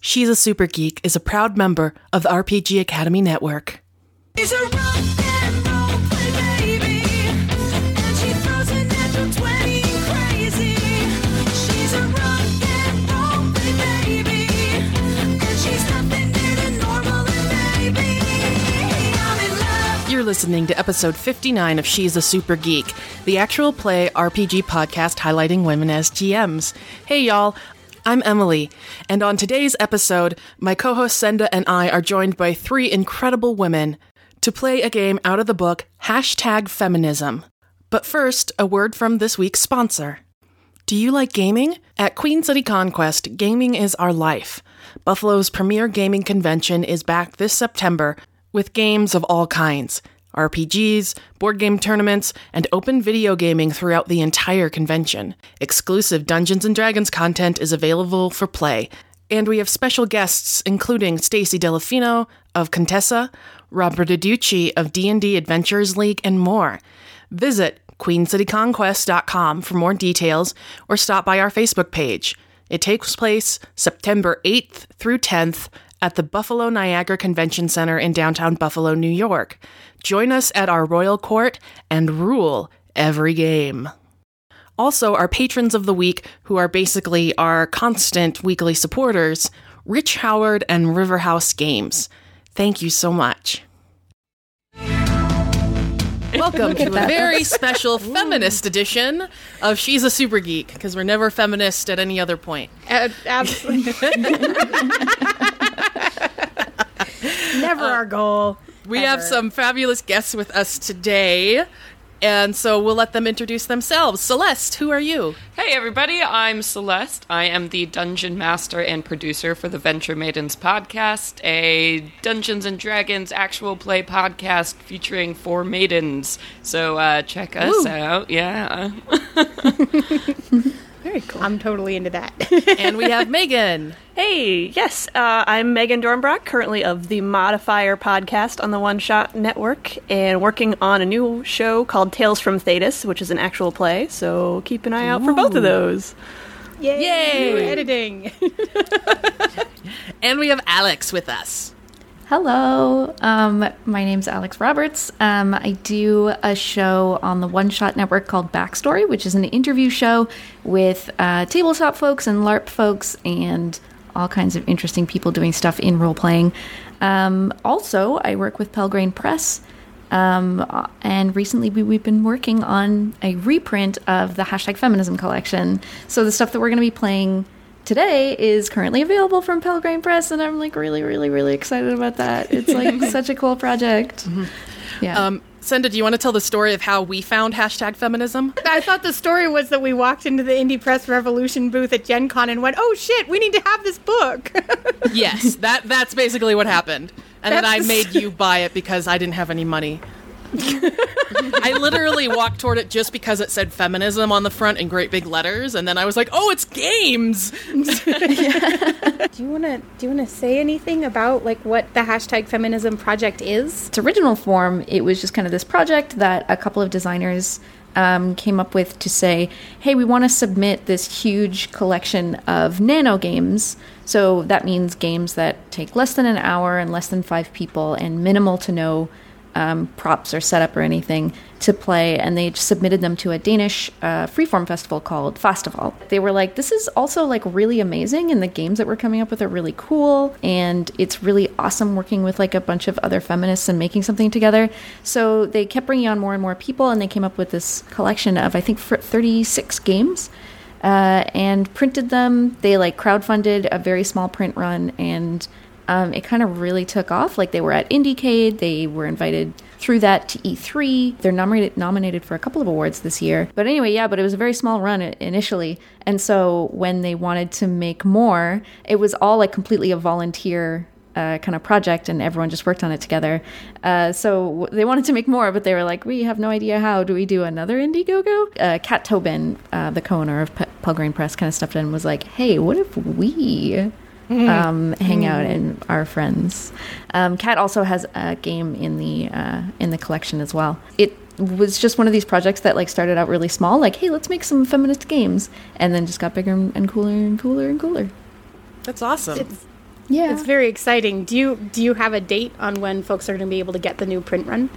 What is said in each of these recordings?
She's a Super Geek is a proud member of the RPG Academy Network. She's a rock and roll play baby, and she throws a natural 20 crazy. She's a rock and roll play baby, and she's nothing new to normal and. I'm in love. You're listening to episode 59 of She's a Super Geek, the actual play RPG podcast highlighting women as GMs. Hey, y'all. I'm Emily, and on today's episode, my co host Senda and I are joined by three incredible women to play a game out of the book Hashtag Feminism. But first, a word from this week's sponsor. Do you like gaming? At Queen City Conquest, gaming is our life. Buffalo's premier gaming convention is back this September with games of all kinds RPGs, board game tournaments, and open video gaming throughout the entire convention. Exclusive Dungeons and Dragons content is available for play, and we have special guests including Stacy Dellorfano of Contessa, Robert Adducci of D&D Adventures League, and more. Visit queencityconquest.com for more details or stop by our Facebook page. It takes place September 8th through 10th at the Buffalo Niagara Convention Center in downtown Buffalo, New York. Join us at our royal court and rule every game. Also, our patrons of the week, who are basically our constant weekly supporters, Rich Howard and Riverhouse Games. Thank you so much. Welcome to a very special feminist edition of She's a Super Geek, because we're never feminist at any other point. Uh, absolutely. Never our goal. We have some fabulous guests with us today, and so we'll let them introduce themselves. Celeste, who are you? Hey everybody, I'm Celeste. I am the dungeon master and producer for the Venture Maidens podcast, a Dungeons and Dragons actual play podcast featuring four maidens. So uh, check us out. Yeah. Very cool. I'm totally into that. And we have Megan. Hey, yes, uh, I'm Megan Dornbrock, currently of the Modifier podcast on the One Shot Network, and working on a new show called Tales from Thetis, which is an actual play. So keep an eye out for both of those. Yay! Yay! Editing. And we have Alex with us. Hello, um, my name's Alex Roberts. Um, I do a show on the One Shot Network called Backstory, which is an interview show with uh, tabletop folks and LARP folks and all kinds of interesting people doing stuff in role playing. Um, also, I work with Pelgrane Press. Um, and recently we, we've been working on a reprint of the hashtag feminism collection. So the stuff that we're going to be playing today is currently available from Pelgrane Press, and I'm like really, really, really excited about that. It's like such a cool project. Yeah. Um, Senda, do you want to tell the story of how we found hashtag feminism? I thought the story was that we walked into the Indie Press Revolution booth at Gen Con and went, oh shit, we need to have this book. yes, that that's basically what happened. And then I made you buy it because I didn't have any money. I literally walked toward it just because it said feminism on the front in great big letters, and then I was like, "Oh, it's games!" do you want to do you want to say anything about like what the hashtag feminism project is? its original form, it was just kind of this project that a couple of designers um, came up with to say, hey, we want to submit this huge collection of nano games. So that means games that take less than an hour and less than five people and minimal to no um, props or setup or anything to play, and they submitted them to a Danish uh, freeform festival called Fastaval. They were like, "This is also like really amazing, and the games that we're coming up with are really cool, and it's really awesome working with like a bunch of other feminists and making something together." So they kept bringing on more and more people, and they came up with this collection of I think fr- 36 games. Uh, and printed them. They like crowdfunded a very small print run, and um, it kind of really took off. Like they were at Indiecade, they were invited through that to E3. They're nominated nominated for a couple of awards this year. But anyway, yeah, but it was a very small run initially, and so when they wanted to make more, it was all like completely a volunteer. Uh, kind of project, and everyone just worked on it together. Uh, so they wanted to make more, but they were like, "We have no idea how. Do we do another Indiegogo?" Uh, Kat Tobin, uh, the co-owner of Pe- Pelgrane Press, kind of stepped in and was like, "Hey, what if we um, hang out and are friends. Um, Kat also has a game in the uh, in the collection as well. It was just one of these projects that like started out really small, like hey, let's make some feminist games, and then just got bigger and cooler and cooler and cooler. That's awesome. It's Yeah. It's very exciting. Do you do you have a date on when folks are going to be able to get the new print run?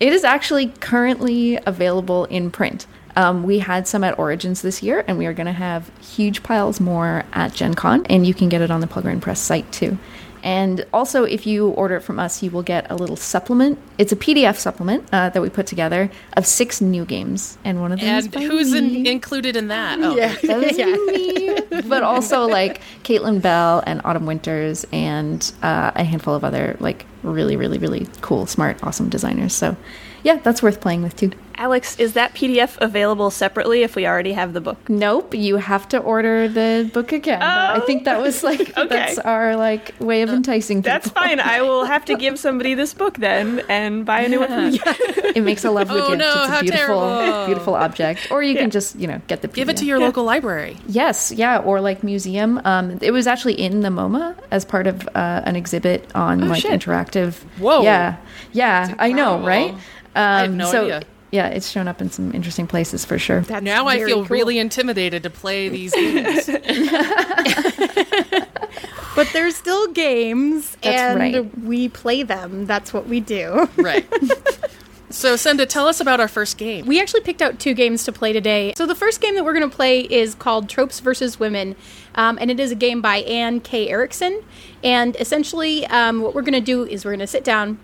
It is actually currently available in print. Um, we had some at Origins this year, and we are going to have huge piles more at Gen Con, and you can get it on the Pelgrane Press site too. And also, if you order it from us, you will get a little supplement. It's a PDF supplement uh, that we put together of six new games, and one of them is And by who's in, included in that? Oh, Yeah. That was me. But also like Caitlin Bell and Autumn Winters and uh, a handful of other like really, really, really cool, smart, awesome designers. So yeah, that's worth playing with too. Alex, is that PDF available separately if we already have the book? Nope, you have to order the book again. Oh. I think that was like okay. that's our like way of enticing people. That's fine. I will have to give somebody this book then and buy a new one. from. It makes a lovely Oh, gift. no, it's a how beautiful, terrible. beautiful object. Or you can just you know get the Give it to your local library. Yes, yeah, or like museum. Um, it was actually in the MoMA as part of uh, an exhibit on like shit. interactive. Whoa. Yeah, yeah, I know, right? Um, I had no so, idea. Yeah, it's shown up in some interesting places for sure. That's Now I feel cool. really intimidated to play these games. But they're still games, That's and right. we play them. That's what we do. right. So, Senda, tell us about our first game. We actually picked out two games to play today. So the first game that we're going to play is called Tropes versus Women, um, and it is a game by Ann K. Eriksen. And essentially, um, what we're going to do is we're going to sit down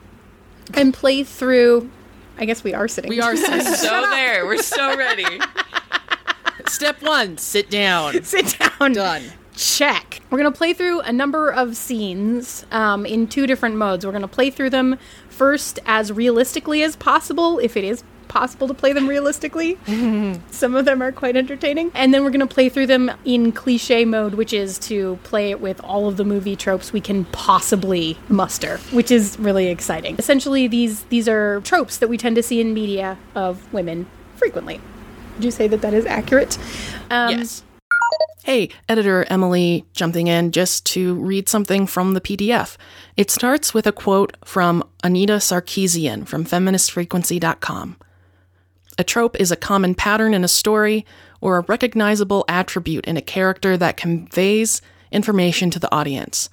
and play through. I guess we are sitting. We are sitting. So there, we're so ready. step one: sit down. sit down. Done. Check. We're going to play through a number of scenes um, in two different modes. We're going to play through them first as realistically as possible, if it is possible to play them realistically. Some of them are quite entertaining. And then we're going to play through them in cliche mode, which is to play it with all of the movie tropes we can possibly muster, which is really exciting. Essentially, these these are tropes that we tend to see in media of women frequently. Would you say that that is accurate? Um, yes. Hey, editor Emily, jumping in just to read something from the PDF. It starts with a quote from Anita Sarkeesian from feministfrequency.com. A trope is a common pattern in a story or a recognizable attribute in a character that conveys information to the audience.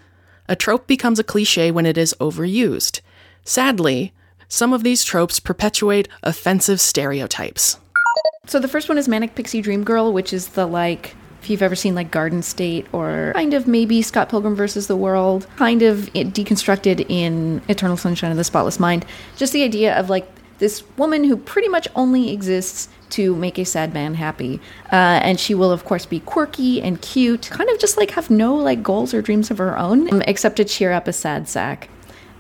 A trope becomes a cliche when it is overused. Sadly, some of these tropes perpetuate offensive stereotypes. So the first one is Manic Pixie Dream Girl, which is the like if you've ever seen like Garden State or kind of maybe Scott Pilgrim versus the World, kind of deconstructed in Eternal Sunshine of the Spotless Mind. Just the idea of like this woman who pretty much only exists to make a sad man happy, uh, and she will of course be quirky and cute, kind of just like have no like goals or dreams of her own, um, except to cheer up a sad sack.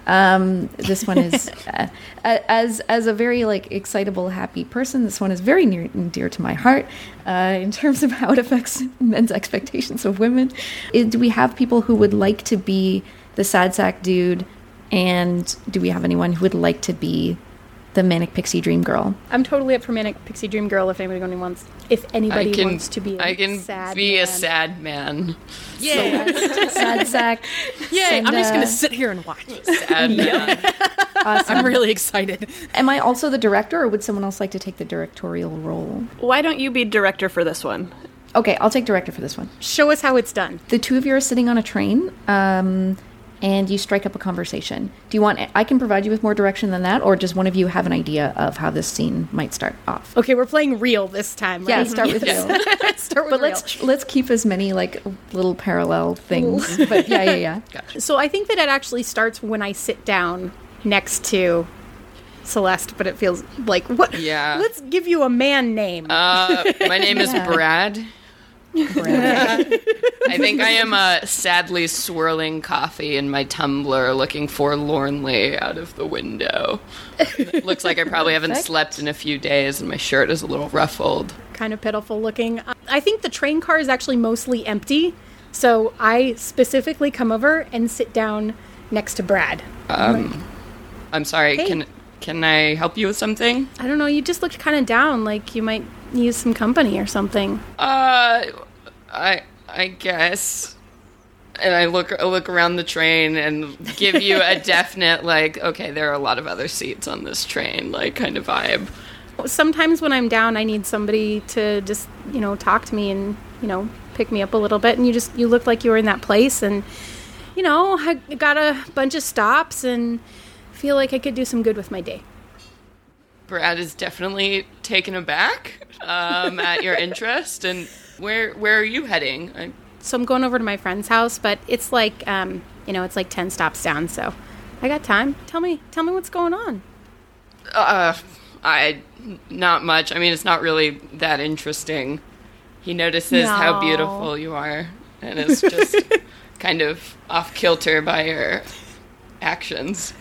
Um, this one is uh, as as a very like excitable, happy person. This one is very near and dear to my heart uh, in terms of how it affects men's expectations of women. Is- do we have people who would like to be the sad sack dude, and do we have anyone who would like to be the manic pixie dream girl? I'm totally up for Manic Pixie Dream Girl if anybody wants. If anybody can, wants to be, a I can sad be man. a sad man. Yeah. sad sack. Yay. I'm just Send, going uh, to sit here and watch. Sad man. Awesome. I'm really excited. Am I also the director, or would someone else like to take the directorial role? Why don't you be director for this one? Okay, I'll take director for this one. Show us how it's done. the two of you are sitting on a train um, and you strike up a conversation do you want i can provide you with more direction than that or does one of you have an idea of how this scene might start off Okay, we're playing real this time. yeah right? start with real start with but real. let's let's keep as many like little parallel things but yeah yeah yeah So I think that it actually starts when I sit down next to Celeste, but it feels like what? Yeah. Let's give you a man name. Uh, my name is Brad. I think I am uh, sadly swirling coffee in my tumbler, looking forlornly out of the window. It looks like I probably haven't Perfect. slept in a few days, and my shirt is a little ruffled. kind of pitiful looking. I think the train car is actually mostly empty. So I specifically come over and sit down next to Brad. Um, I'm sorry. Hey. Can can I help you with something? I don't know, you just looked kind of down, like you might use some company or something. Uh, I I guess. And I look I look around the train and give you a definite like, okay, there are a lot of other seats on this train, like kind of vibe. Sometimes when I'm down, I need somebody to just, you know, talk to me and, you know, pick me up a little bit. And you just, you look like you were in that place and you know, I got a bunch of stops and feel like I could do some good with my day. Brad is definitely taken aback um, at your interest. And where where are you heading? I, So I'm going over to my friend's house, but it's like, um, you know, it's like 10 stops down, so I got time. Tell me, tell me what's going on. uh, I not much. I mean, it's not really that interesting. He notices how beautiful you are, and is just kind of off kilter by your actions.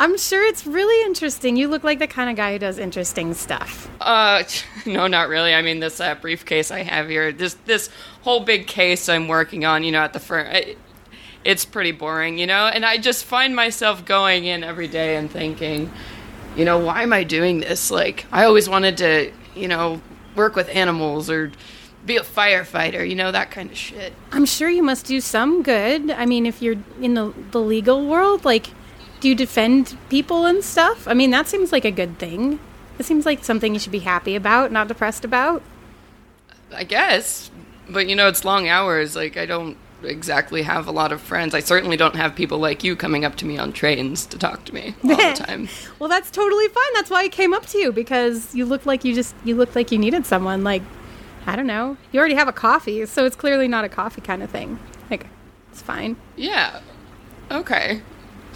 I'm sure it's really interesting. You look like the kind of guy who does interesting stuff. Uh, no, not really. I mean, this uh, briefcase I have here, this this whole big case I'm working on, you know, at the firm, I, it's pretty boring, you know. And I just find myself going in every day and thinking, you know, why am I doing this? Like, I always wanted to, you know, work with animals or be a firefighter, you know, that kind of shit. I'm sure you must do some good. I mean, if you're in the, the legal world, like, do you defend people and stuff? I mean, that seems like a good thing. It seems like something you should be happy about, not depressed about. I guess. But you know, it's long hours. Like I don't exactly have a lot of friends. I certainly don't have people like you coming up to me on trains to talk to me all the time. Well, that's totally fine. That's why I came up to you because you looked like you just you looked like you needed someone. Like, I don't know. You already have a coffee, so it's clearly not a coffee kind of thing. Like, it's fine. Yeah. Okay.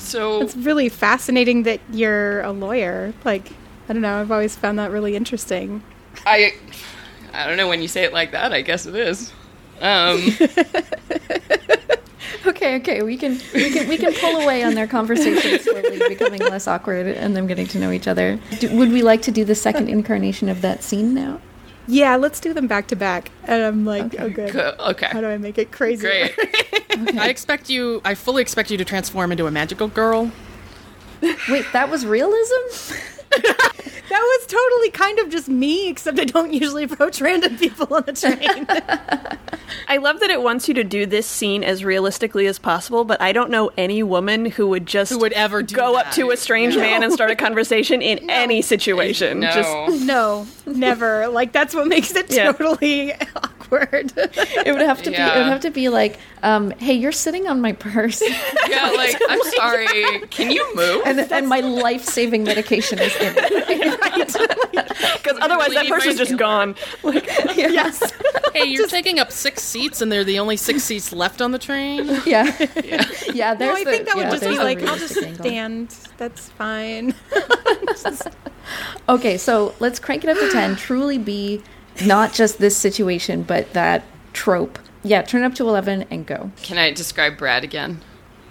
So It's really fascinating that you're a lawyer. Like, I don't know. I've always found that really interesting. I I don't know when you say it like that, I guess it is. Um Okay, okay, we can we can we can pull away on their conversation slowly becoming less awkward and them getting to know each other. Do, would we like to do the second incarnation of that scene now? Yeah, let's do them back to back. And I'm like, oh, good. co- okay. How do I make it crazy? Great. I expect you. I fully expect you to transform into a magical girl. Wait, that was realism? That was totally kind of just me, except I don't usually approach random people on the train. I love that it wants you to do this scene as realistically as possible, but I don't know any woman who would just Who would ever do go up to a strange man and start a conversation in any situation. No. Just no, never. Like that's what makes it Yeah. totally awkward. It would have to be it would have to be like, um, hey, you're sitting on my purse yeah, like I'm sorry. Can you move? and, and my life saving medication is in it. because otherwise that need person's my just healer. gone. Like, yes. Hey, you're taking up six seats, and they're the only six seats left on the train. Yeah. Yeah, No, there's I the- think that would just be like, I'll just angle. stand. That's fine. Okay, so let's crank it up to 10. Truly be not just this situation, but that trope. Yeah, turn up to 11 and go. Can I describe Brad again?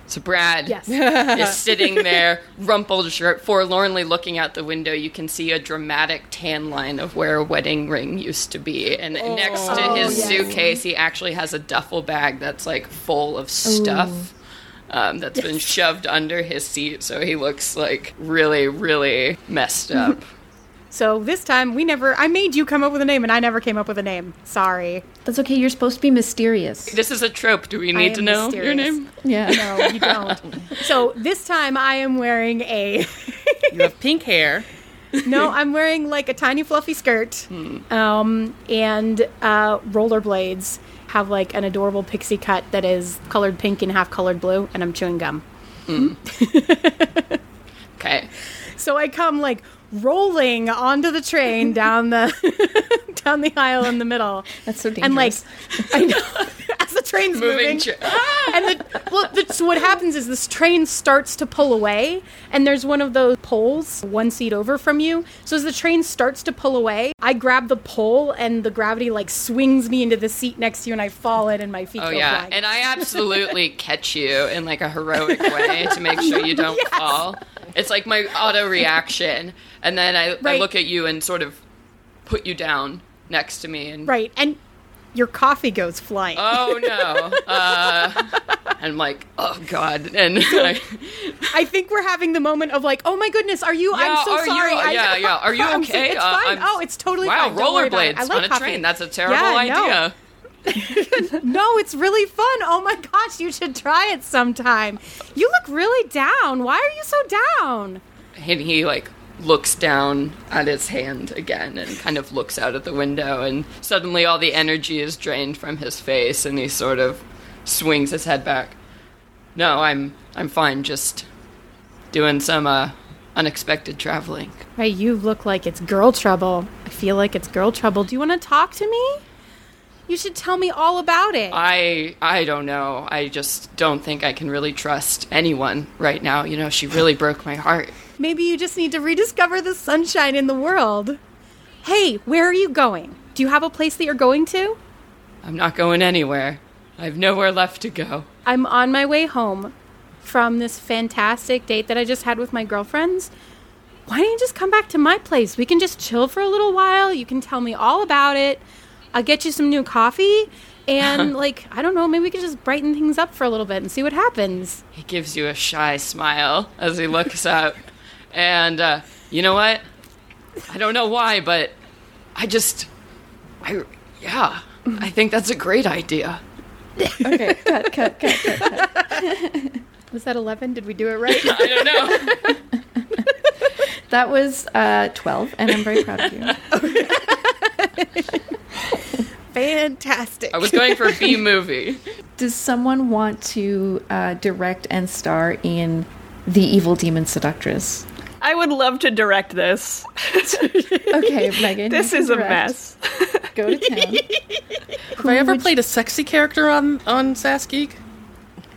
So Brad Yes. is sitting there, rumpled shirt, forlornly looking out the window. You can see a dramatic tan line of where a wedding ring used to be. And next to Oh, his yes. suitcase, he actually has a duffel bag that's like full of stuff. Um, that's been shoved under his seat, so he looks like really, really messed up. So this time we never. I made you come up with a name, and I never came up with a name. Sorry. That's okay, you're supposed to be mysterious. this is a trope. Do we need to know your name? Yeah. No, you don't. so this time I am wearing a. You have pink hair. no, I'm wearing like a tiny fluffy skirt, um, and uh, rollerblades. Have like an adorable pixie cut that is colored pink and half colored blue, and I'm chewing gum. Okay. So I come like rolling onto the train down the down the aisle in the middle, That's so dangerous. and like I know as the train's Moving. moving. Tra- and the, well, the, so what happens is this train starts to pull away, and there's one of those poles one seat over from you. So as the train starts to pull away, I grab the pole, and the gravity like swings me into the seat next to you, and I fall in, and my feet Oh go yeah, flying. and I absolutely catch you in like a heroic way to make sure you don't fall. It's like my auto reaction, and then I, I look at you and sort of put you down next to me, and right, and your coffee goes flying. oh no, uh, I'm like, oh god, and I, I think we're having the moment of like, oh my goodness, are you? I'm so are you- sorry. I- yeah, yeah. Are you I'm- okay? It's Uh, fine. I'm- oh, it's totally wow, fine. Don't worry about it. I rollerblades like on a coffee. train. That's a terrible Yeah, idea. No, it's really fun. Oh my gosh, you should try it sometime. You look really down. Why are you so down? And he like looks down at his hand again and kind of looks out at the window and suddenly all the energy is drained from his face and he sort of swings his head back. no, I'm I'm fine. Just doing some uh, unexpected traveling. Hey, you look like it's girl trouble. I feel like it's girl trouble. Do you want to talk to me? You should tell me all about it. I I don't know. I just don't think I can really trust anyone right now. You know, she really broke my heart. Maybe you just need to rediscover the sunshine in the world. Hey, where are you going? Do you have a place that you're going to? I'm not going anywhere. I have nowhere left to go. I'm on my way home from this fantastic date that I just had with my girlfriends. Why don't you just come back to my place? We can just chill for a little while. You can tell me all about it. I'll get you some new coffee. And, like, I don't know, maybe we could just brighten things up for a little bit and see what happens. He gives you a shy smile as he looks up. And uh, you know what? I don't know why, but I just I yeah, I think that's a great idea. Okay, cut, cut, cut, cut. cut. Was that 11? Did we do it right? I don't know. That was uh, 12, and I'm very proud of you. Fantastic. I was going for B movie. Does someone want to uh, direct and star in The Evil Demon Seductress? I would love to direct this. Okay, Megan. This you is a mess. Go to town. Have I ever played a sexy character on on Sass Geek?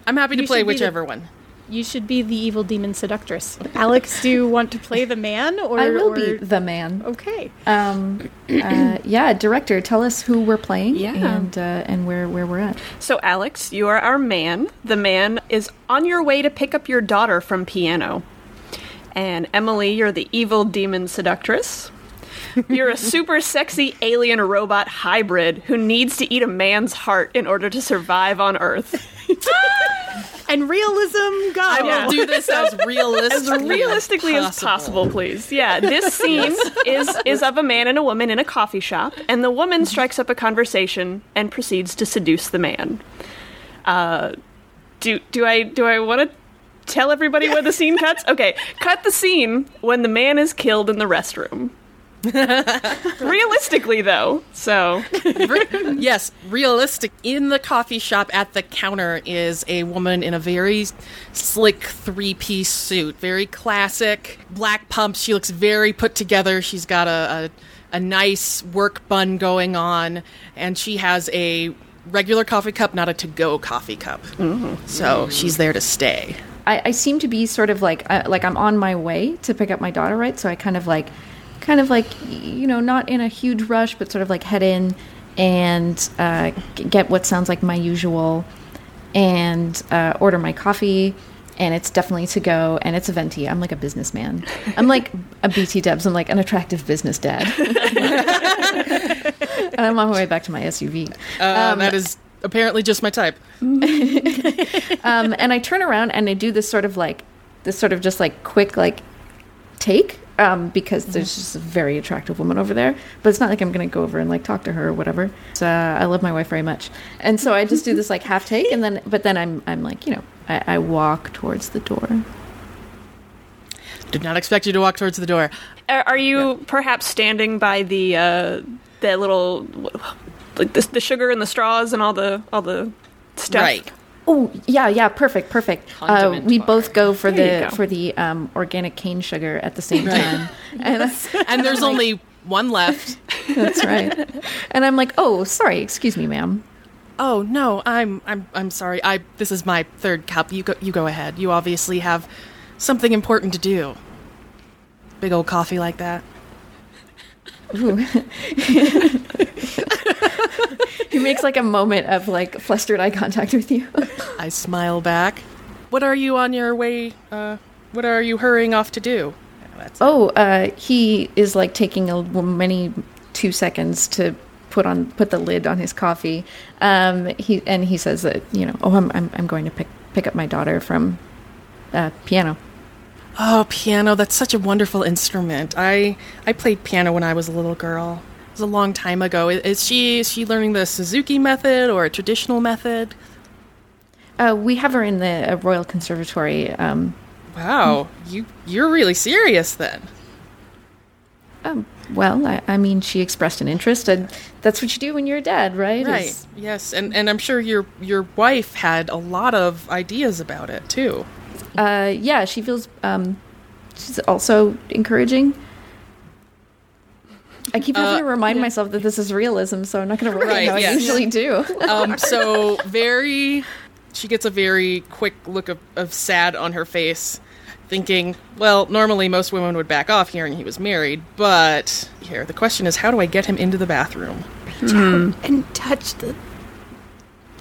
I'm happy to You play should be the- whichever one. You should be the evil demon seductress. Alex, do you want to play the man? Or, I will or- be the man. Okay. Um, uh, yeah, director, tell us who we're playing Yeah. and uh, and where where we're at. So, Alex, you are our man. The man is on your way to pick up your daughter from piano. And Emily, you're the evil demon seductress. You're a super sexy alien robot hybrid who needs to eat a man's heart in order to survive on Earth. And realism, go. I We'll do this as realistic As realistically as possible, please. Yeah, this scene is is of a man and a woman in a coffee shop, and the woman strikes up a conversation and proceeds to seduce the man. Uh, do do I do I want to tell everybody where the scene cuts? Okay, cut the scene when the man is killed in the restroom. Realistically, though, so yes, realistic. In the coffee shop at the counter is a woman in a very slick three piece suit, very classic black pumps. She looks very put together. She's got a, a, a nice work bun going on, and she has a regular coffee cup, not a to go coffee cup. So she's there to stay. I, I seem to be sort of like uh, like I'm on my way to pick up my daughter, right? So I kind of like, kind of like, you know, not in a huge rush, but sort of like head in and uh, get what sounds like my usual, and uh, order my coffee. And it's definitely to go, and it's a venti. I'm like a businessman. I'm like a BT Debs. I'm like an attractive business dad. and I'm on my way back to my SUV. Uh, that is apparently just my type. um, and I turn around and I do this sort of like this sort of just like quick like take um, because there's just a very attractive woman over there. But it's not like I'm gonna go over and like talk to her or whatever. So, uh, I love my wife very much, and so I just do this like half take, and then but then I'm I'm like you know I, I walk towards the door. Did not expect you to walk towards the door. Are, are you perhaps standing by the uh, the little like the, the sugar and the straws and all the all the stuff? Right. Oh yeah, yeah, perfect, perfect. Uh, we bar. both go for There the go. for the um, organic cane sugar at the same time, and I- And there's only one left. that's right. And I'm like, oh, sorry, excuse me, ma'am. Oh no, I'm I'm I'm sorry. I this is my third cup. You go you go ahead. You obviously have something important to do. Big old coffee like that. He makes like a moment of like flustered eye contact with you. I smile back. What are you on your way? Uh, what are you hurrying off to do? That's oh, uh, he is like taking a many two seconds to put on put the lid on his coffee. Um, he and he says that you know, oh, I'm I'm, I'm going to pick pick up my daughter from uh, piano. Oh, piano. That's such a wonderful instrument. I I played piano when I was a little girl. Was a long time ago. Is she is she learning the Suzuki method or a traditional method? Uh, we have her in the uh, Royal Conservatory. Um, Wow, you you're really serious then. um, Well, I, I mean, she expressed an interest, and that's what you do when you're a dad, right? Right. Is- Yes, and and I'm sure your your wife had a lot of ideas about it too. uh, yeah, she feels um, she's also encouraging. I keep having Uh, to remind myself that this is realism, so I'm not going to write Right, how I usually do. Um, so very, she gets a very quick look of, of sad on her face, thinking, well, normally most women would back off hearing he was married, but here the question is, how do I get him into the bathroom? and touch the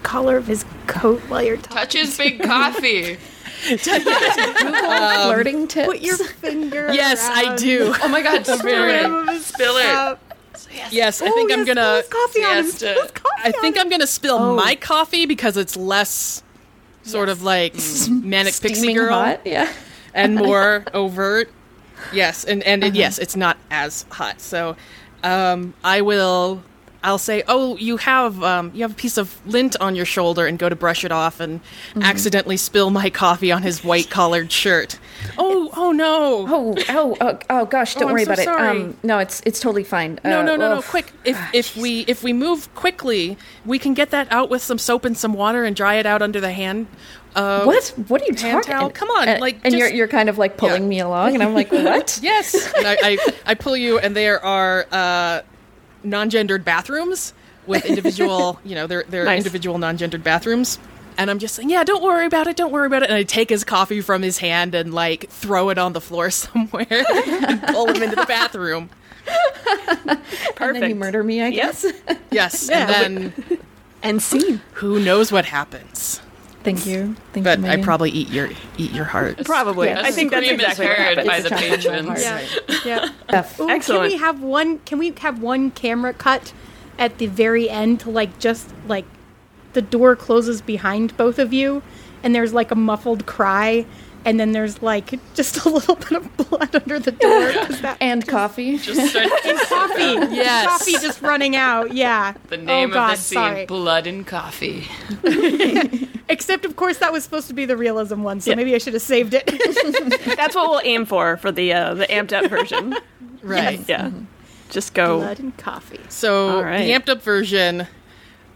collar of his coat while you're talking. Touch his big coffee. Flirting tips. Put your finger. Yes, I do. Oh my god, spill it. Spill it. cup. Yes, I Oh, think I'm gonna. spill his coffee on him. Yes, Spill uh, coffee I on think him. I'm gonna spill Oh. my coffee because it's less sort of like manic pixie girl hot, yeah. and more overt. Yes, and and it, yes, it's not as hot. So, um, I will. I'll say, oh, you have um, you have a piece of lint on your shoulder, and go to brush it off, and accidentally spill my coffee on his white collared shirt. Oh, oh no! Oh, oh, oh, oh gosh! Don't I'm worry so about sorry. it. Um, no, it's it's totally fine. No, Uh, no, no, no! oh, Quick! If if we if we move quickly, we can get that out with some soap and some water and dry it out under the hand. Uh, What? What are you talking? towel? Come on, and, like, and you're you're kind of like pulling Yeah. me along, and I'm like, what? Yes, and I, I I pull you, and there are uh, non-gendered bathrooms with individual, you know, they're they're Nice. individual non-gendered bathrooms. And I'm just saying, yeah, don't worry about it, don't worry about it. And I take his coffee from his hand and like throw it on the floor somewhere and pull him into the bathroom. Perfect. And then you murder me, I guess. Yes, Yeah, and then And scene. who knows what happens? Thank you. Thank But you. I probably eat your eat your heart. Probably. Yes. I think that's Scream is exactly what happened. by It's the a challenge on my patrons. heart. Yeah. Yeah. Ooh, Excellent. Can we have one? Can we have one camera cut at the very end to like just like the door closes behind both of you, and there's like a muffled cry, and then there's like just a little bit of blood under the door that- And coffee. Just start coffee, Yes. coffee just running out. Yeah. the name oh, God, of the scene: Sorry. Blood and Coffee. Except of course that was supposed to be the realism one, so Yeah. maybe I should have saved it. That's what we'll aim for for the uh, the amped up version. Right. Yeah. Just go. Blood and coffee. So All right. the amped up version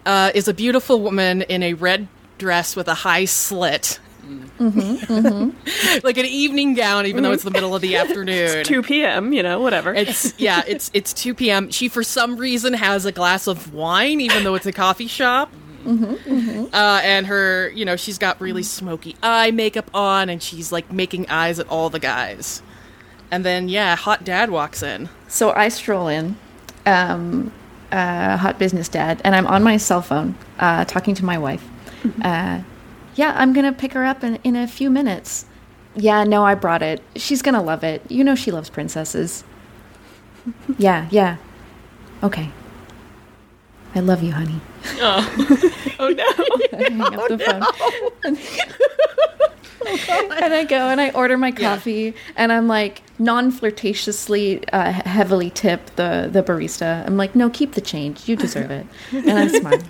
uh, is a beautiful woman in a red dress with a high slit. like an evening gown, even though it's the middle of the afternoon. 2 p.m. You know, whatever. It's yeah, it's it's two p.m. She for some reason has a glass of wine, even though it's a coffee shop. Uh, and her, you know, she's got really smoky eye makeup on, and she's like making eyes at all the guys. And then yeah, hot dad walks in. So I stroll in, um, uh, hot business dad, and I'm on my cell phone uh, talking to my wife. Uh, yeah, I'm gonna pick her up in, in a few minutes. Yeah, no, I brought it. She's gonna love it. You know she loves princesses. yeah, yeah. Okay. I love you, honey. oh oh no. I hang up the phone. and I go and I order my coffee, and I'm like non-flirtatiously uh, heavily tip the the barista. I'm like, no, keep the change. You deserve it, and I smile.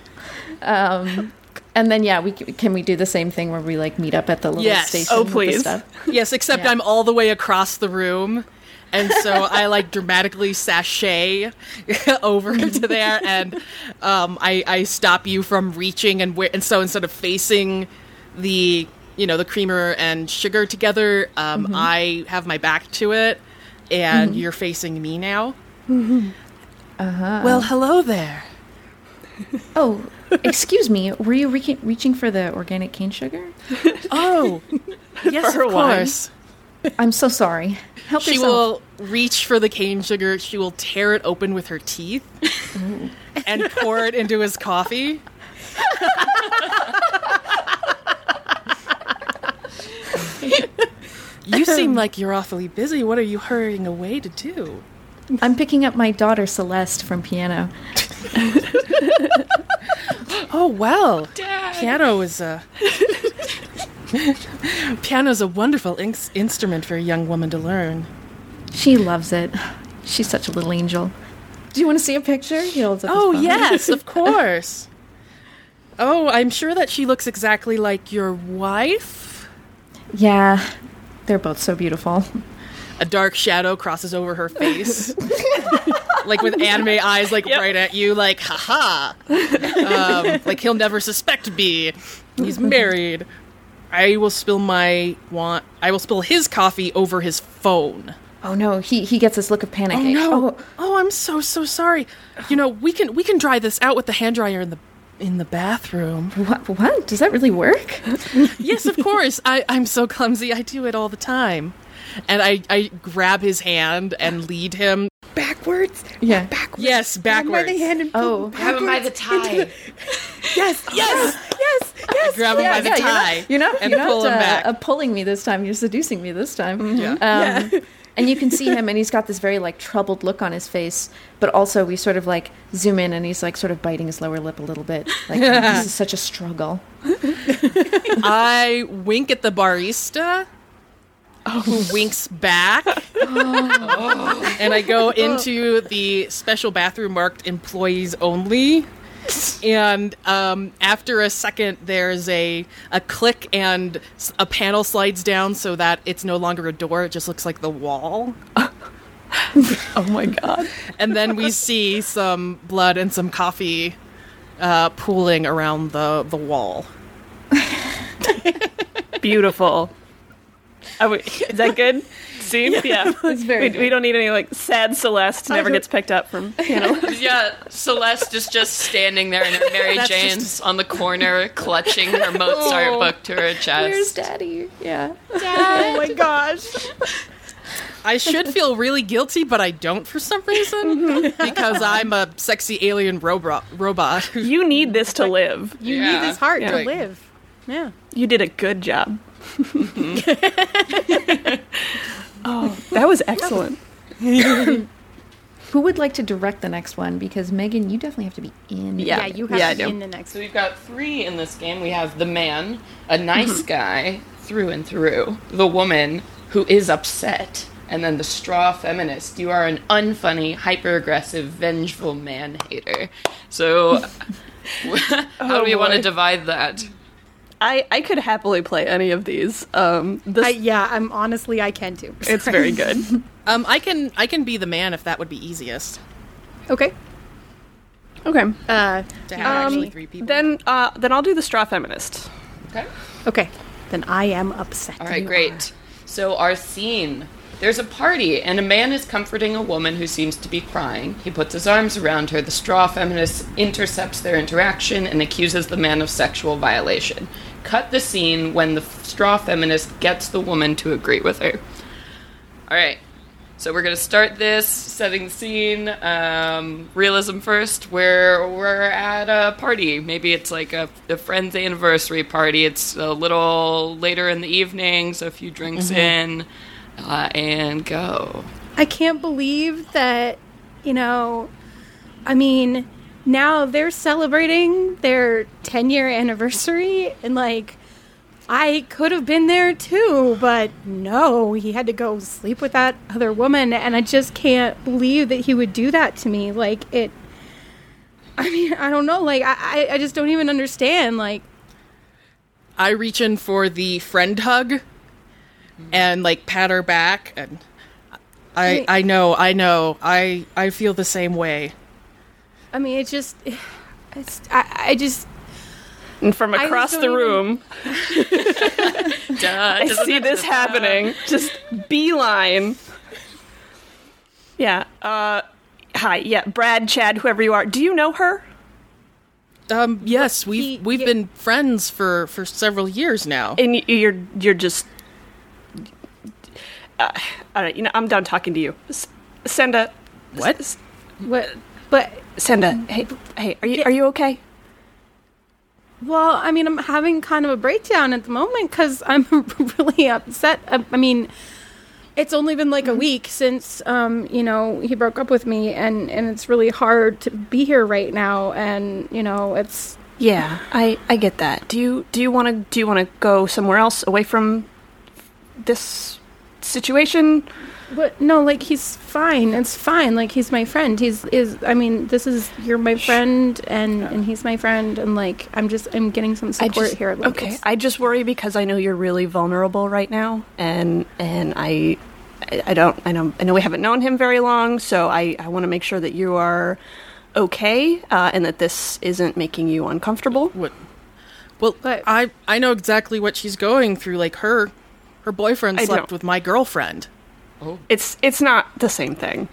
Um, and then yeah, we can we do the same thing where we like meet up at the little Yes. station. Oh, please. stuff? Yes, except Yeah. I'm all the way across the room. And so I like dramatically sashay over to there, and um, I, I stop you from reaching, and where, and so instead of facing the you know the creamer and sugar together, um, Mm-hmm. I have my back to it, and you're facing me now. Mm-hmm. Uh-huh. Well, hello there. Oh, excuse me. Were you re- reaching for the organic cane sugar? Oh, yes, of wine. course. I'm so sorry. Help She yourself. will reach for the cane sugar. She will tear it open with her teeth and pour it into his coffee. you seem like you're awfully busy. What are you hurrying away to do? I'm picking up my daughter Celeste from piano. Oh well, Dad. piano is a piano's a wonderful ins- instrument for a young woman to learn. She loves it. She's such a little angel. Do you want to see a picture? He holds up his Oh phone. yes, of course. Oh, I'm sure that she looks exactly like your wife. Yeah, they're both so beautiful. A dark shadow crosses over her face. like with anime eyes like Yep. right at you, like haha. Um, like he'll never suspect me. He's married. I will spill my want I will spill his coffee over his phone. Oh no, he he gets this look of panic. Oh no! Oh, Oh, I'm so so sorry. You know, we can we can dry this out with the hand dryer in the in the bathroom. what, what? Does that really work? yes, of course. I I'm so clumsy. I do it all the time. And I I grab his hand and lead him. Backwards. Yeah. Backwards. Yes, backwards. Grab my backwards. hand and Oh. Grab him by the tie. Yes. Yes. Yes. Yes. Grab him by the tie. you're not, you're not, and you're not him uh, back. uh, pulling me this time. You're seducing me this time. Yeah. Um, and you can see him, and he's got this very like troubled look on his face. But also, we sort of like zoom in, and he's like sort of biting his lower lip a little bit. Like this is such a struggle. I wink at the barista. Who winks back? And I go into the special bathroom marked employees only. And um, after a second, there's a a click and a panel slides down so that it's no longer a door; it just looks like the wall. Oh my god. And then we see some blood and some coffee uh, pooling around the the wall. Beautiful. Are we, is that good? Scene? Yeah. It's very. We, we don't need any like sad Celeste never gets picked up from you know. Yeah, Celeste is just standing there in her Mary That's just- Jane's on the corner, clutching her Mozart oh. book to her chest. Where's Daddy? Yeah. oh my gosh. I should feel really guilty, but I don't for some reason mm-hmm. because I'm a sexy alien robot. Robot. You need this to live. You Yeah. need this heart Yeah. to live. Yeah. You did a good job. oh, that was excellent. Who would like to direct the next one? Because Megan, you definitely have to be in. Yeah. Yeah, you have Yeah, to be in the next So we've got three in this game. We have the man, a nice mm-hmm. guy through and through, the woman who is upset, and then the straw feminist. You are an unfunny, hyper aggressive, vengeful man hater. So, how do we oh, want to divide that? I, I could happily play any of these. Um, this, I, yeah, I'm honestly I can too. it's very good. Um, I can I can be the man if that would be easiest Okay. Okay. Uh, to have actually Um, three people. then uh, then I'll do the straw feminist. Okay. okay. Then I am upset. All right, You great. So our scene. There's a party, and a man is comforting a woman who seems to be crying. He puts his arms around her. The straw feminist intercepts their interaction and accuses the man of sexual violation. Cut the scene when the straw feminist gets the woman to agree with her. All right. So we're gonna start this, setting the scene. Um, realism first. Where we're at a party. Maybe it's like a, a friend's anniversary party. It's a little later in the evening, so a few drinks in, uh, and go. I can't believe that, you know, I mean, now they're celebrating their 10 year anniversary, and like, I could have been there too, but no, he had to go sleep with that other woman, and I just can't believe that he would do that to me. Like, it. I mean, I don't know. Like, I, I- I just don't even understand. Like, I reach in for the friend hug and like pat her back and I Wait. I know, I know. I I feel the same way. I mean, it just. It's, I, I just. And from across don't the even- room, Duh, I see this happening. Just beeline. Yeah. Uh, hi. Yeah. Brad, Chad, whoever you are. Do you know her? Um yes, we've he- we've yeah. been friends for for several years now. And you're you're just. Uh, all right. You know, I'm done talking to you. S- Senda. What? S- What? But Senda. Hey. Hey. Are you Are you okay? Well, I mean, I'm having kind of a breakdown at the moment because I'm really upset. I, I mean, it's only been like a week since, um, you know, he broke up with me, and and it's really hard to be here right now. And you know, it's Yeah, I I get that. Do you do you want to do you want to go somewhere else away from this situation? but no, like he's fine. It's fine. Like he's my friend. He's is. I mean, this is you're my friend, and and he's my friend, and like I'm just I'm getting some support just, here. Like, okay, I just worry because I know you're really vulnerable right now, and and I I, I don't I know I know we haven't known him very long, so I I want to make sure that you are okay uh, and that this isn't making you uncomfortable. What? Well, But- I I know exactly what she's going through. Like her, her boyfriend I slept don't. with my girlfriend. Oh. It's it's not the same thing.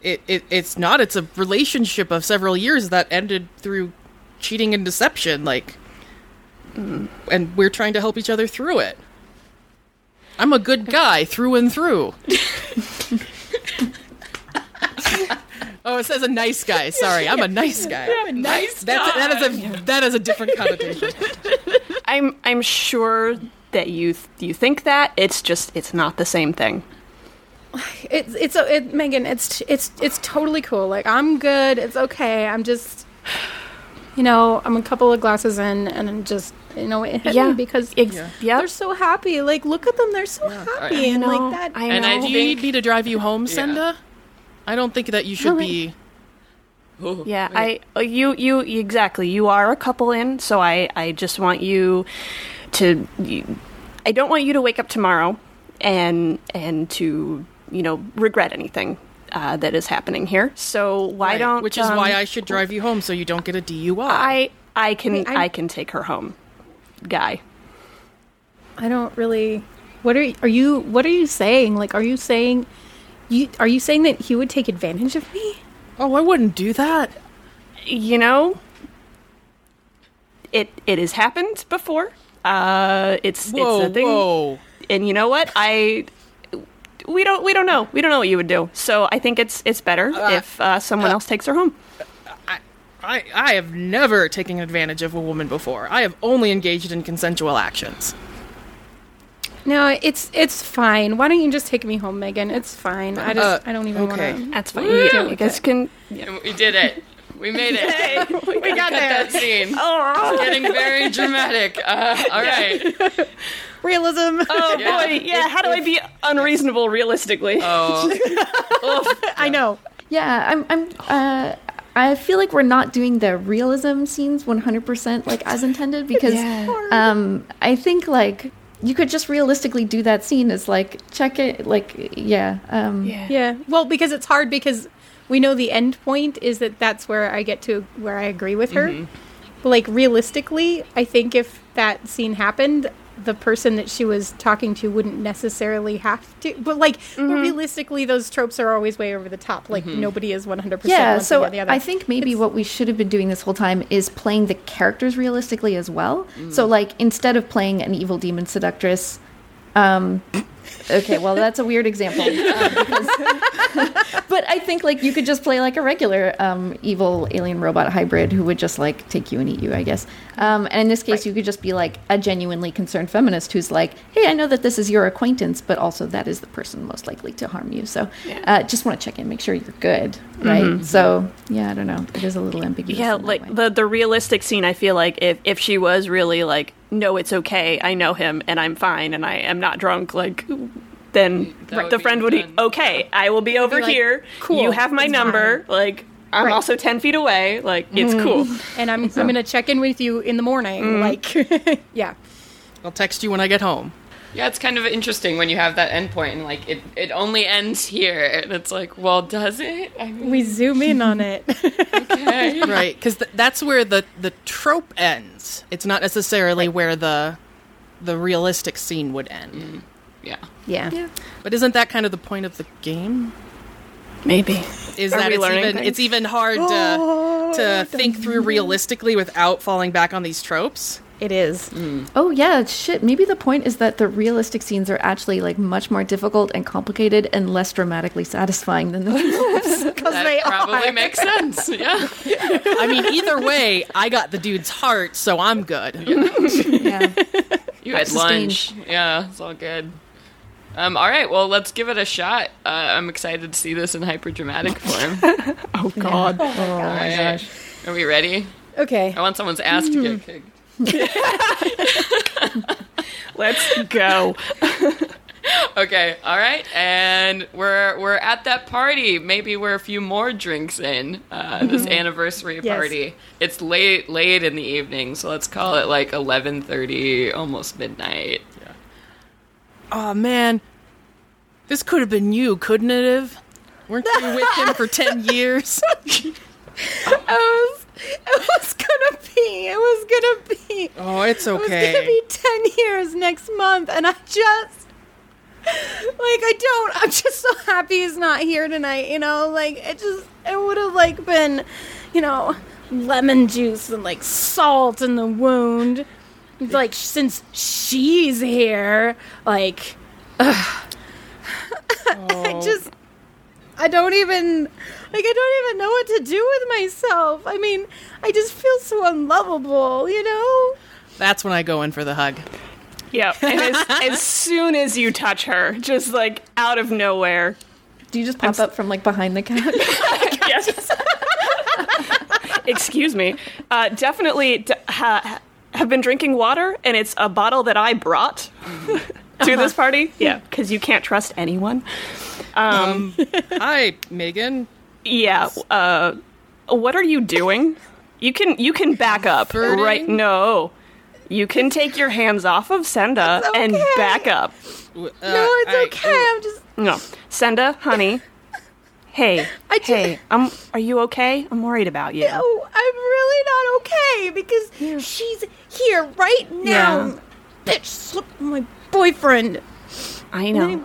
It, it it's not. It's a relationship of several years that ended through cheating and deception. Like, mm. and we're trying to help each other through it. I'm a good guy through and through. oh, it says a nice guy. Sorry, I'm a nice guy. Nice That's that is a that is a different connotation. I'm I'm sure that you th- you think that it's just it's not the same thing. It's it's a it, Megan. It's it's it's totally cool. Like I'm good. It's okay. I'm just, you know, I'm a couple of glasses in, and I'm just, you know, it hit Yeah. me because Ex- Yeah. Yep. they're so happy. Like look at them. They're so happy, and know, like that. I And I. Do you need me to drive you home, Senda? I don't think that you should No, be. Ooh. Yeah, I uh, you you exactly. You are a couple in, so I I just want you to. I don't want you to wake up tomorrow and and to you know regret anything uh, that is happening here. So why Right, don't? Which is um, why I should drive you home so you don't get a DUI. I I can I'm- I can take her home, guy. I don't really. What are are you? What are you saying? Like, are you saying? You are you saying that he would take advantage of me? oh, I wouldn't do that. You know, it it has happened before. Uh, it's Whoa, it's a thing. whoa. and you know what i we don't we don't know we don't know what you would do so i think it's it's better if uh, someone else takes her home I, I have never taken advantage of a woman before. I have only engaged in consensual actions. No, it's it's fine. Why don't you just take me home, Megan? It's fine. I just Uh, I don't even okay. want to. that's fine you, you guys can And we did it. We made it. we got that scene. oh, Getting very dramatic. Uh, all right. Realism. oh Yeah. boy yeah how do i be unreasonable realistically Oh, I know. Yeah, I'm. I'm. Uh, I feel like we're not doing the realism scenes 100% like as intended because um, I think like you could just realistically do that scene as like check it like yeah um, Yeah. Well, because it's hard because we know the end point is that that's where I get to where I agree with her. Mm-hmm. But like realistically, I think if that scene happened, the person that she was talking to wouldn't necessarily have to. But like but mm-hmm. realistically, those tropes are always way over the top. Like mm-hmm. nobody is one hundred percent. Yeah, so I think maybe what we should have been doing this whole time is playing the characters realistically as well. So, mm. like, instead of playing an evil demon seductress, um, okay, well, that's a weird example. um, because- but I think, like, you could just play, like, a regular um, evil alien robot hybrid who would just, like, take you and eat you, I guess. Um, and in this case, you could just be, like, a genuinely concerned feminist who's like, hey, I know that this is your acquaintance, but also that is the person most likely to harm you. So, uh, just want to check in, make sure you're good, right? So, yeah, I don't know. It is a little ambiguous. yeah like the the realistic scene i feel like if if she was really like no it's okay i know him and i'm fine and i am not drunk like then would the friend would be done. okay i will be over like, here cool, you have my it's number like i'm Right. also 10 feet away like it's mm. cool and I'm I'm gonna check in with you in the morning. Mm. Like, yeah. I'll text you when I get home. Yeah. It's kind of interesting when you have that endpoint and like it, it only ends here, and it's like, well, does it? I mean, We zoom in on it. okay. Right, because th- that's where the, the trope ends. It's not necessarily where the the realistic scene would end. Mm. yeah. yeah. But isn't that kind of the point of the game? maybe Is Are that we it's learning even things? it's even hard to oh, to think through realistically without falling back on these tropes? It is. Oh yeah, shit. Maybe the point is that the realistic scenes are actually like much more difficult and complicated and less dramatically satisfying than the Because That they probably are. makes sense. Yeah. I mean, either way, I got the dude's heart, so I'm good. yeah. You had lunch. Yeah, it's all good. Um, all right, well, let's give it a shot. Uh, I'm excited to see this in hyper dramatic form. oh god all right. Are we ready? Okay. I want someone's ass to get kicked. let's go Okay, all right, and we're we're at that party. Maybe we're a few more drinks in uh, this anniversary Yes. party. It's late late in the evening, so let's call it like eleven thirty, almost midnight. Yeah. Oh man, This could have been you, couldn't it have? Weren't you with him for 10 years? I was, it was gonna be, it was gonna be, Oh, it's okay. it was gonna be 10 years next month, and I just, like, I don't, I'm just so happy he's not here tonight, you know? Like, it just, it would have, like, been, you know, lemon juice and, like, salt in the wound. Like, since she's here, like, ugh. I oh. just, I don't even like I don't even know what to do with myself. I mean, I just feel so unlovable, you know? That's when I go in for the hug. Yeah, and as, as soon as you touch her, just like out of nowhere, Do you just pop up from like behind the couch? yes. Excuse me. Uh, definitely d- ha- have been drinking water, and it's a bottle that I brought to this party. Yeah, because you can't trust anyone. Um, Hi, Megan. Yeah. Uh, what are you doing? You can you can back up. Flirting? Right? No. You can take your hands off of Senda It's and back up. Uh, No, it's I- okay. I'm just No, Senda, honey. Hey, I just- hey, I'm. Are you okay? I'm worried about you. No, I'm really not okay because she's here right now. Yeah. Bitch slipped my boyfriend. I And know. he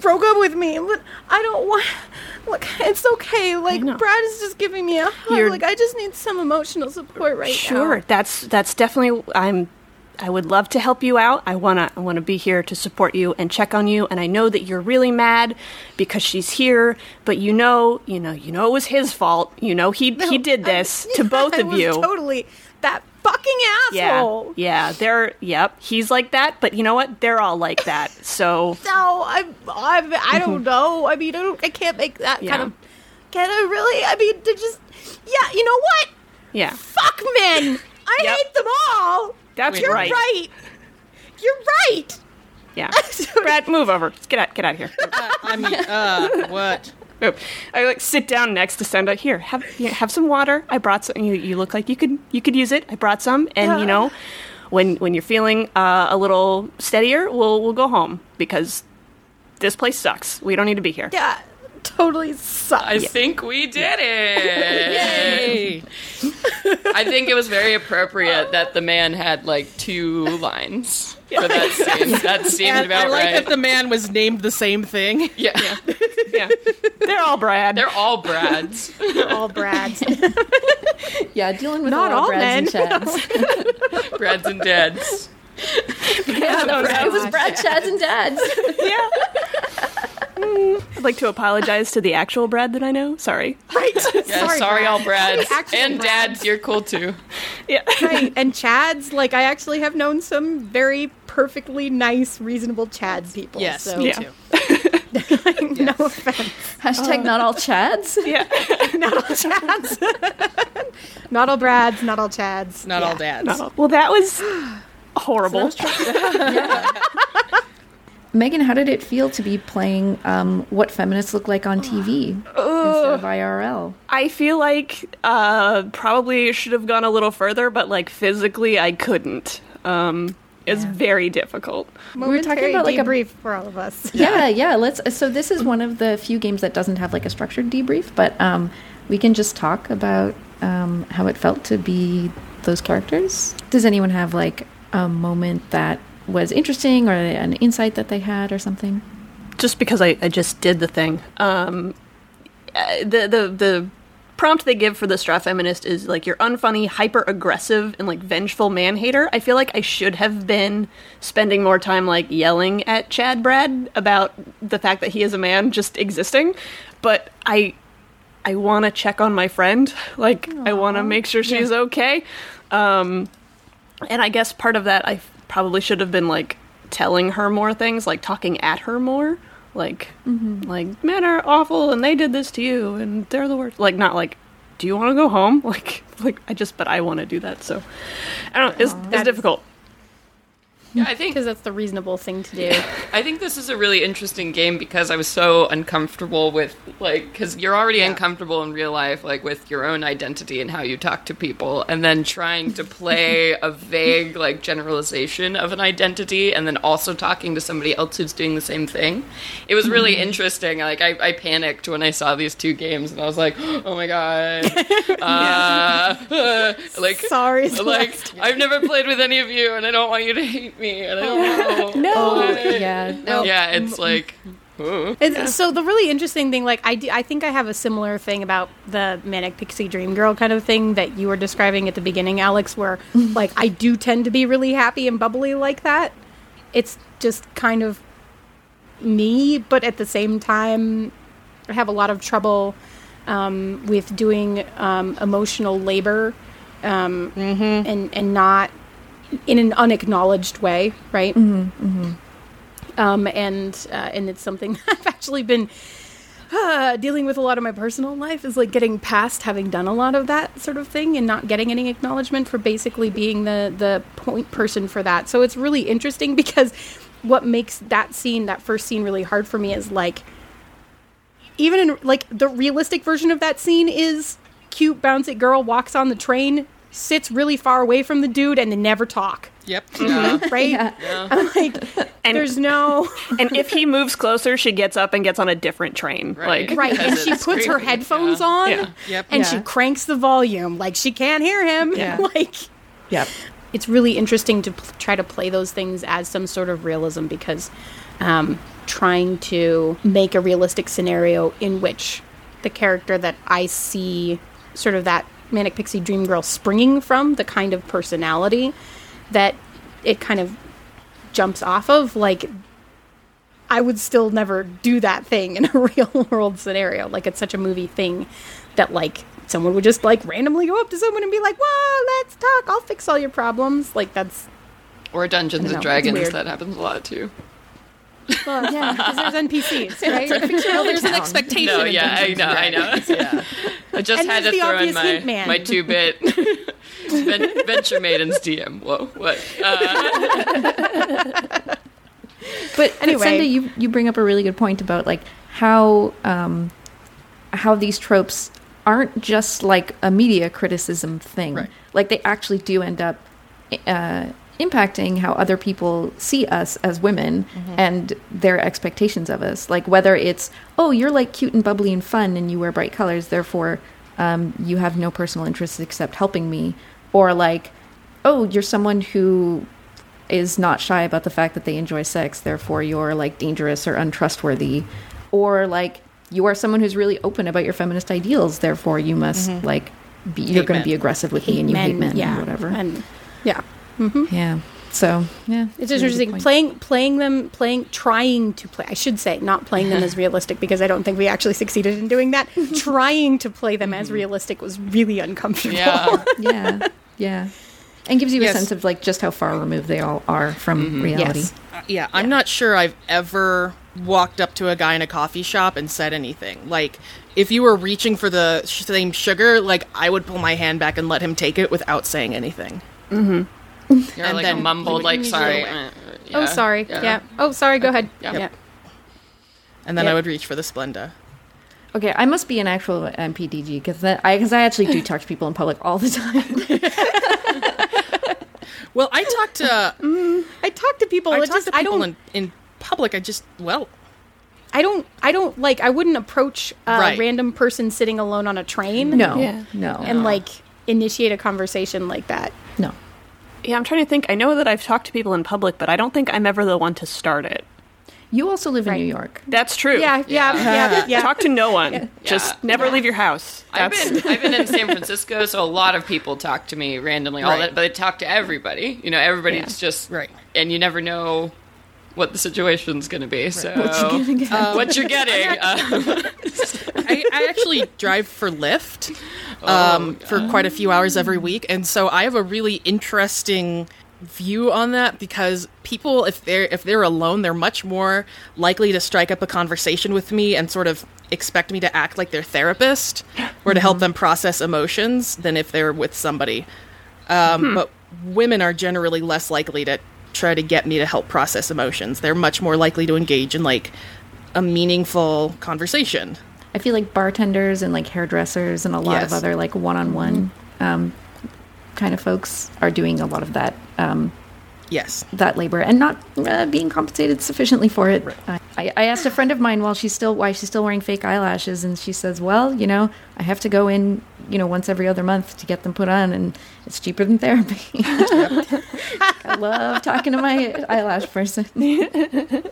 broke up with me, but I don't want. Look, it's okay. Like. Brad is just giving me a hug. You're- like I just need some emotional support right now. Sure, that's that's definitely. I'm. I would love to help you out. I wanna. I wanna be here to support you and check on you. And I know that you're really mad because she's here. But you know, you know, you know it was his fault. You know he he did this to both I of you. Totally, that fucking yeah, asshole. yeah. yeah, They're. Yep. He's like that. But you know what? They're all like that. So No, I'm, I'm, I don't know. I mean, I, don't, I can't make that Yeah. kind of. Can I really? I mean, to just. Yeah, you know what? yeah, Fuck men! I Yep. hate them all! that's You're right. right. You're right! Yeah. Brad, move over. Let's get out. Get out of here. uh, I mean, uh, what? Nope. I like sit down next to Senda. Here, have here, have some water. I brought some. You, you look like you could you could use it. I brought some, and you know, when when you're feeling uh, a little steadier, we'll we'll go home because this place sucks. We don't need to be here. Yeah, totally sucks. I think we did it. Hey. I think it was very appropriate that the man had like two lines for that scene. That seemed And about I like right. that the man was named the same thing. yeah. Yeah, they're all Brad. they're all Brads. They're all Brads. yeah, dealing with Not a lot all of Brads and Chads. Brads and Dads. yeah, it was Brad, Chads, and Dads. yeah. I'd like to apologize to the actual Brad that I know. Sorry. right. Yeah, sorry, all Brads. and Brads. Dads, you're cool too. Yeah. right. And Chads, like, I actually have known some very perfectly nice, reasonable Chads people. Yes, so, me Yeah. too. no offense. Hashtag not all Chads. Yeah. Not all Chads. not all Brads, not all Chads. Not Yeah. all dads. Well, that was horrible. Megan, how did it feel to be playing um, what feminists look like on TV instead of IRL? I feel like uh, probably should have gone a little further, but like physically, I couldn't. Um, it's very difficult. We were talking about, like, a- brief for all of us. Yeah, yeah. Let's. So this is one of the few games that doesn't have like a structured debrief, but um, we can just talk about um, how it felt to be those characters. Does anyone have like a moment that was interesting or an insight that they had or something? Just because I, I just did the thing. Um, uh, the the the prompt they give for the straw feminist is like you're unfunny, hyper aggressive, and like vengeful man hater. I feel like I should have been spending more time like yelling at Chad Brad about the fact that he is a man just existing, but I I want to check on my friend. Like I want to make sure she's okay. Um, and I guess part of that I probably should have been like telling her more things, like talking at her more, like mm-hmm. like men are awful and they did this to you and they're the worst. Like not like, do you want to go home? Like like I just but I want to do that. So I don't. know. It's, it's difficult. Yeah, I think because that's the reasonable thing to do. I think this is a really interesting game because I was so uncomfortable with like because you're already uncomfortable in real life, like with your own identity and how you talk to people, and then trying to play a vague like generalization of an identity, and then also talking to somebody else who's doing the same thing. It was really interesting. Like I, I panicked when I saw these two games, and I was like, oh my god, uh, like Sorry, like I've never played with any of you, and I don't want you to hate me, and I don't know. no. yeah. No. Yeah, it's like. ooh. It's, So the really interesting thing, like I, do, I think I have a similar thing about the manic pixie dream girl kind of thing that you were describing at the beginning, Alex, where like I do tend to be really happy and bubbly like that. It's just kind of me, but at the same time, I have a lot of trouble um, with doing um, emotional labor um, and and not in an unacknowledged way, right? um, and uh, and it's something I've actually been uh, dealing with a lot of my personal life is like getting past having done a lot of that sort of thing and not getting any acknowledgement for basically being the the point person for that. So it's really interesting because what makes that scene, that first scene, really hard for me is like even in like the realistic version of that scene is cute bouncy girl walks on the train sits really far away from the dude and they never talk Yep. right i'm like And- there's no and if he moves closer, she gets up and gets on a different train. Right. Like, right and she it's puts her headphones Yeah. on Yeah. Yep. and she cranks the volume like she can't hear him Yeah. like Yep. it's really interesting to pl- try to play those things as some sort of realism because um, trying to make a realistic scenario in which the character that I see, sort of that manic pixie dream girl springing from, the kind of personality that it kind of jumps off of, like I would still never do that thing in a real world scenario. Like it's such a movie thing that like someone would just like randomly go up to someone and be like, "Whoa, let's talk. I'll fix all your problems." Like that's Or Dungeons I and know, Dragons, that happens a lot too. Well, yeah, because there's NPCs, right? Well, there's an expectation. No, yeah, I know, and I know. Yeah. I just And had to throw in my, man. my two bit Ven- Venture Maidens DM. Whoa, what? Uh, But Anyway. anyway, Senda, you you bring up a really good point about like how um, how these tropes aren't just like a media criticism thing. Right. Like they actually do end up uh, impacting how other people see us as women and their expectations of us. Like whether it's oh you're like cute and bubbly and fun and you wear bright colors, therefore um, you have no personal interests except helping me, or like oh you're someone who is not shy about the fact that they enjoy sex, therefore you're like dangerous or untrustworthy, or like you are someone who's really open about your feminist ideals, therefore you must like be, you're going to be aggressive with me and you hate men yeah, or whatever. and yeah, Mm-hmm. yeah. So yeah, it's interesting playing playing them playing trying to play. I should say not playing them as realistic because I don't think we actually succeeded in doing that. trying to play them as mm-hmm. realistic was really uncomfortable. yeah. yeah, yeah, and gives you Yes. a sense of like just how far removed they all are from mm-hmm. reality. Yes. Uh, yeah, I'm not sure I've ever walked up to a guy in a coffee shop and said anything. Like, if you were reaching for the sh- same sugar, like, I would pull my hand back and let him take it without saying anything. You're And like then a mumbled, like, sorry. go away. uh, Oh, sorry. Yeah. Oh, sorry. Go ahead. Yeah. Yeah. And then Yep. I would reach for the Splenda. Okay, I must be an actual MPDG because I because I actually do talk to people in public all the time. Well, I talk to I talk to people. I talk just to people in, in public. I just well, I don't. I don't like. I wouldn't approach a Right. random person sitting alone on a train. No, Yeah. no, And like initiate a conversation like that. no. Yeah, I'm trying to think. I know that I've talked to people in public, but I don't think I'm ever the one to start it. You also live in New York. That's true. Yeah. Yeah. Yeah. Yeah. Talk to no one. Just never leave your house. I've been I've been in San Francisco, so a lot of people talk to me randomly, all Right. that, but they talk to everybody. You know, everybody's just Right. and you never know what the situation's going to be. So Uh, what you're getting? Um, I, I actually drive for Lyft um, for quite a few hours every week, and so I have a really interesting view on that because people, if they're if they're alone, they're much more likely to strike up a conversation with me and sort of expect me to act like their therapist or to help them process emotions than if they're with somebody. Um, But women are generally less likely to try to get me to help process emotions. They're much more likely to engage in like a meaningful conversation. I feel like bartenders and like hairdressers and a lot of other like one-on-one um, kind of folks are doing a lot of that um, Yes. that labor and not uh, being compensated sufficiently for it. I, I asked a friend of mine while she's still why she's still wearing fake eyelashes, and she says, "Well, you know, I have to go in, you know, once every other month to get them put on, and it's cheaper than therapy." I love talking to my eyelash person.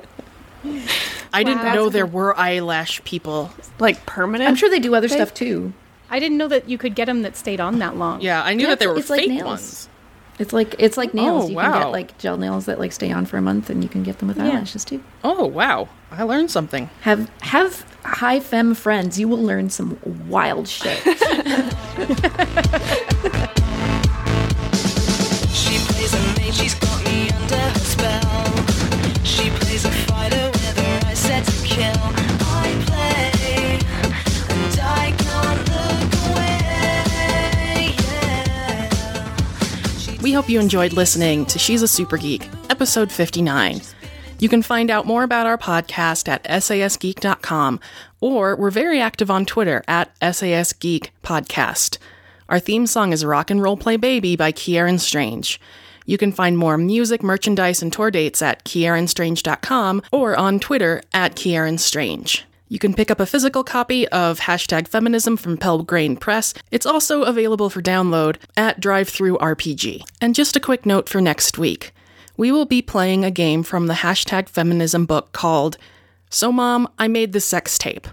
I didn't know there were eyelash people. Like permanent. I'm sure they do other stuff too. I didn't know that you could get them that stayed on that long. Yeah, I knew Yeah, that there were it's like fake nails. ones. It's like it's like nails. Oh, you can wow. get like gel nails that like stay on for a month, and you can get them with eyelashes too. Oh wow, I learned something. Have have high femme friends. You will learn some wild shit. hope you enjoyed listening to She's a Super Geek, episode 59. You can find out more about our podcast at sasgeek.com, or we're very active on Twitter at sasgeek podcast. Our theme song is Rock and Roll Play Baby by Kieran Strange. You can find more music, merchandise, and tour dates at kieranstrange.com or on Twitter at kieranstrange. You can pick up a physical copy of Hashtag Feminism from Pelgrane Press. It's also available for download at Drive-Thru And just a quick note for next week. We will be playing a game from the Hashtag Feminism book called So Mom, I Made the Sex Tape.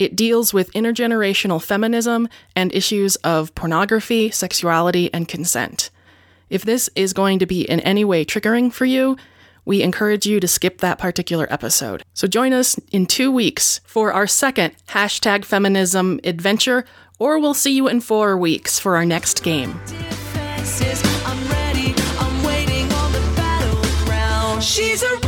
It deals with intergenerational feminism and issues of pornography, sexuality, and consent. If this is going to be in any way triggering for you, we encourage you to skip that particular episode. So join us in two weeks for our second hashtag feminism adventure, or we'll see you in four weeks for our next game. She's a